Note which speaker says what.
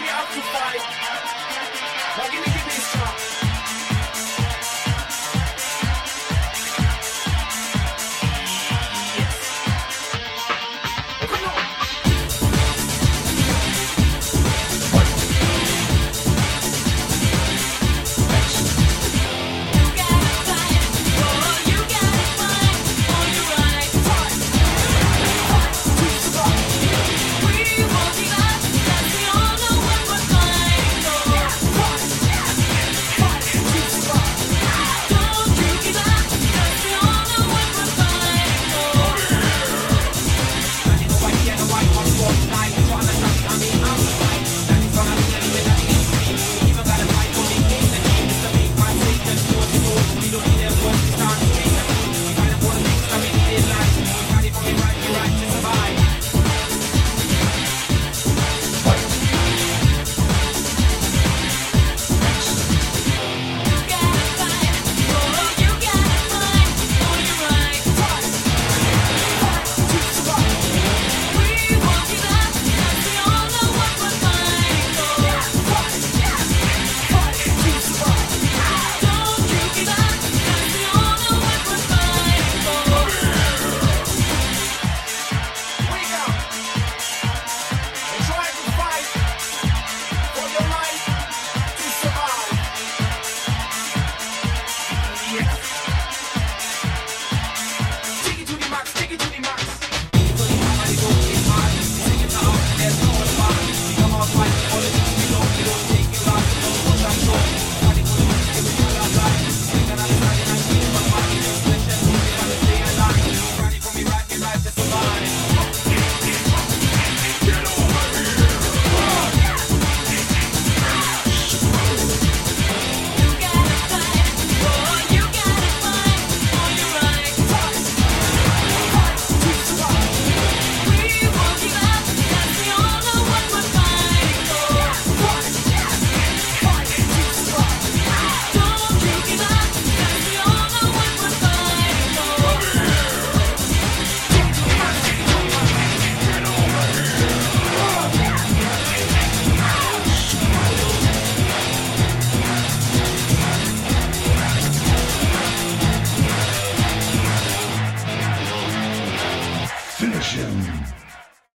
Speaker 1: we fight.